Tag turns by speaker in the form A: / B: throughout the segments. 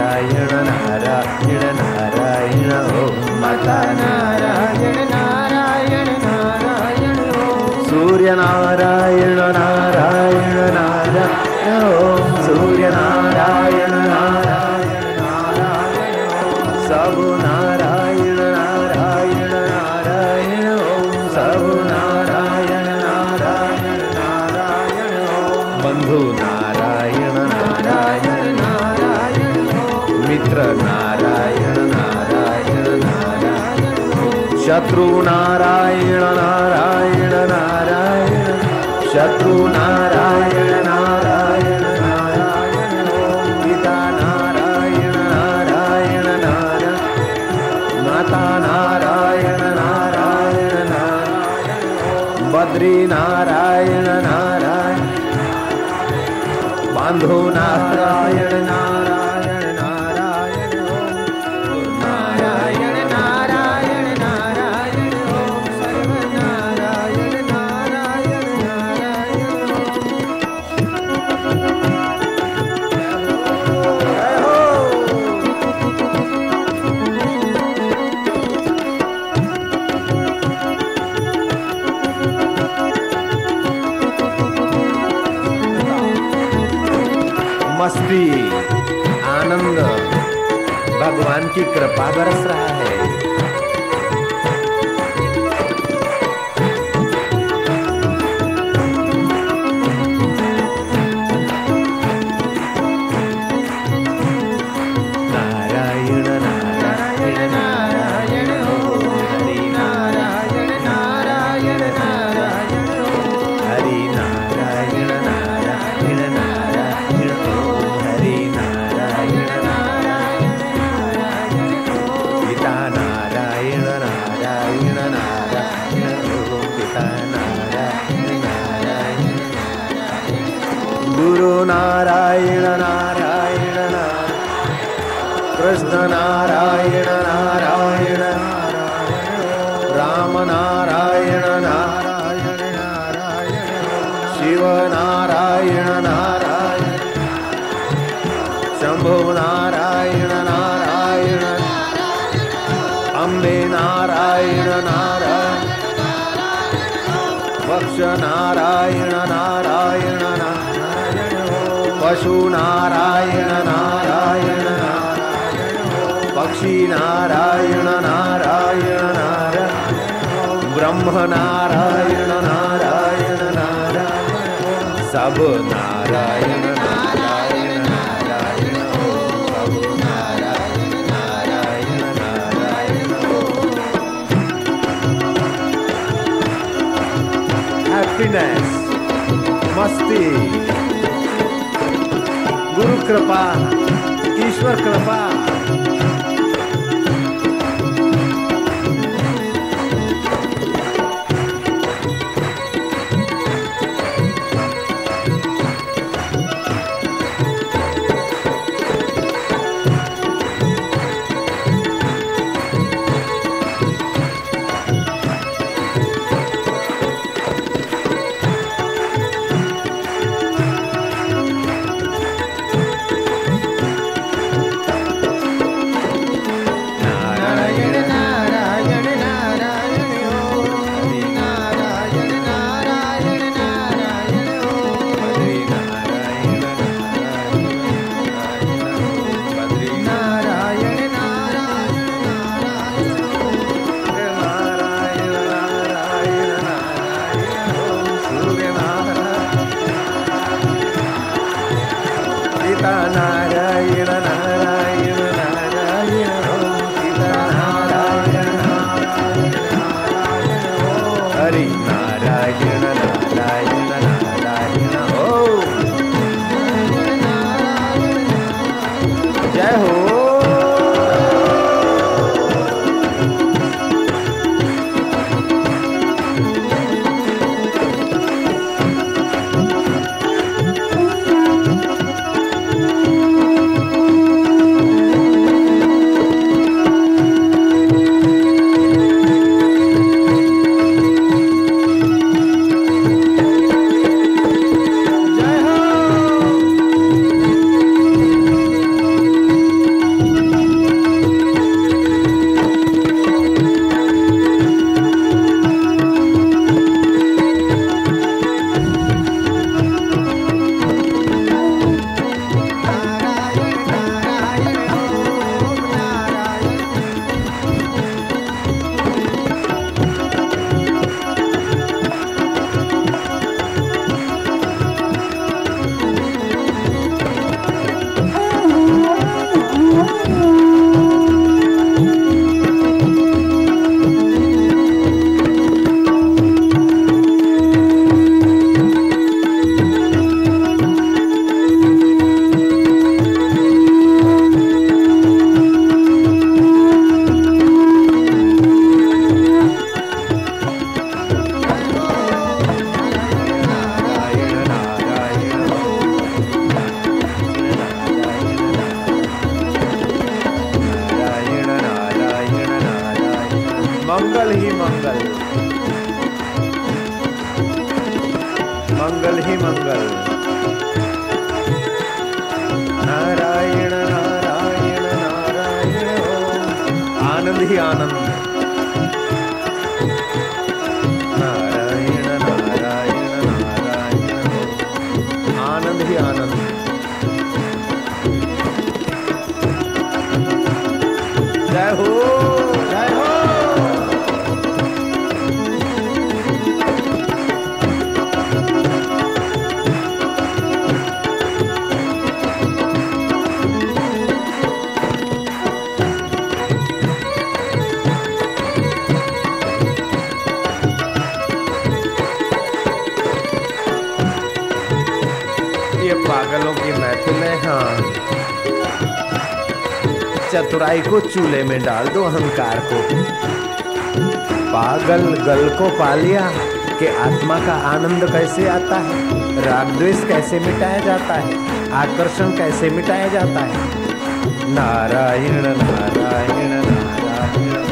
A: नारायण
B: नारायण नारायण ओ
A: मता नारायण। नारायण नारायण सूर्यनारायण शत्रु नारायण नारायण नारायण। शत्रु नारायण नारायण नारायण। पिता नारायण नारायण नारायण। माता नारायण नारायण नारायण। बद्री नारायण नारायण। बांधो नारायण भगवान की कृपा बरस रहा है। नारायण नारायण
B: नारायण
A: राम नारायण नारायण नारायण शिव नारायण नारायण शंभो नारायण नारायण अम्बे नारायण नारायण वक्ष नारायण नारायण नारायण पशु नारायण नारायण पक्षी नारायण नारायण नारायण। ब्रह्म नारायण नारायण नारायण। सब नारायण नारायण नारायण। नारायण नारायण नारायण। मस्ती। गुरु कृपा, ईश्वर कृपा। आनंद ही आनंद नारायण नारायण नारायण आनंद ही आनंद जय हो ये पागलों की महफिल है हाँ। चतुराई को चूल्हे में डाल दो अहंकार को। पागल गल को पा लिया कि आत्मा का आनंद कैसे आता है? राग द्वेष कैसे मिटाया जाता है? आकर्षण कैसे मिटाया जाता है? नारायण नारायण नारायण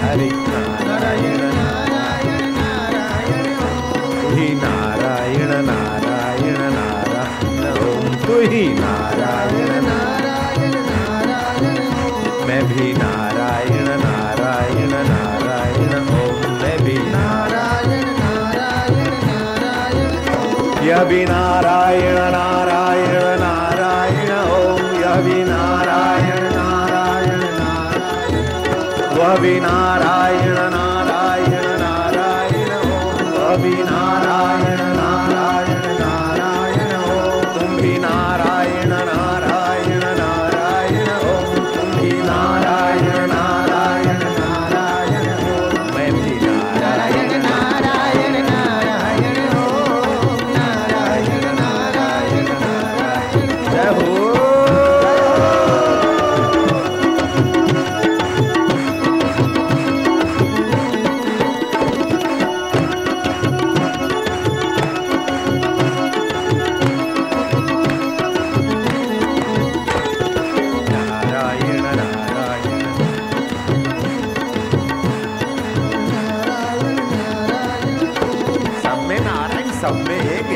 A: हरि। नारायण
B: नारायण नारायण
A: नारायण, मैं भी नारायण नारायण नारायण ओम मैं भी
B: नारायण नारायण नारायण
A: यह भी नारायण नारायण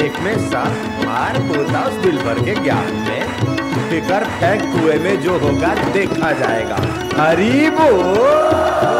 A: एक में साथ मार होता उस दिल भर के ज्ञान में। फिकर फेंक कुएँ में जो होगा देखा जाएगा। हरी बोल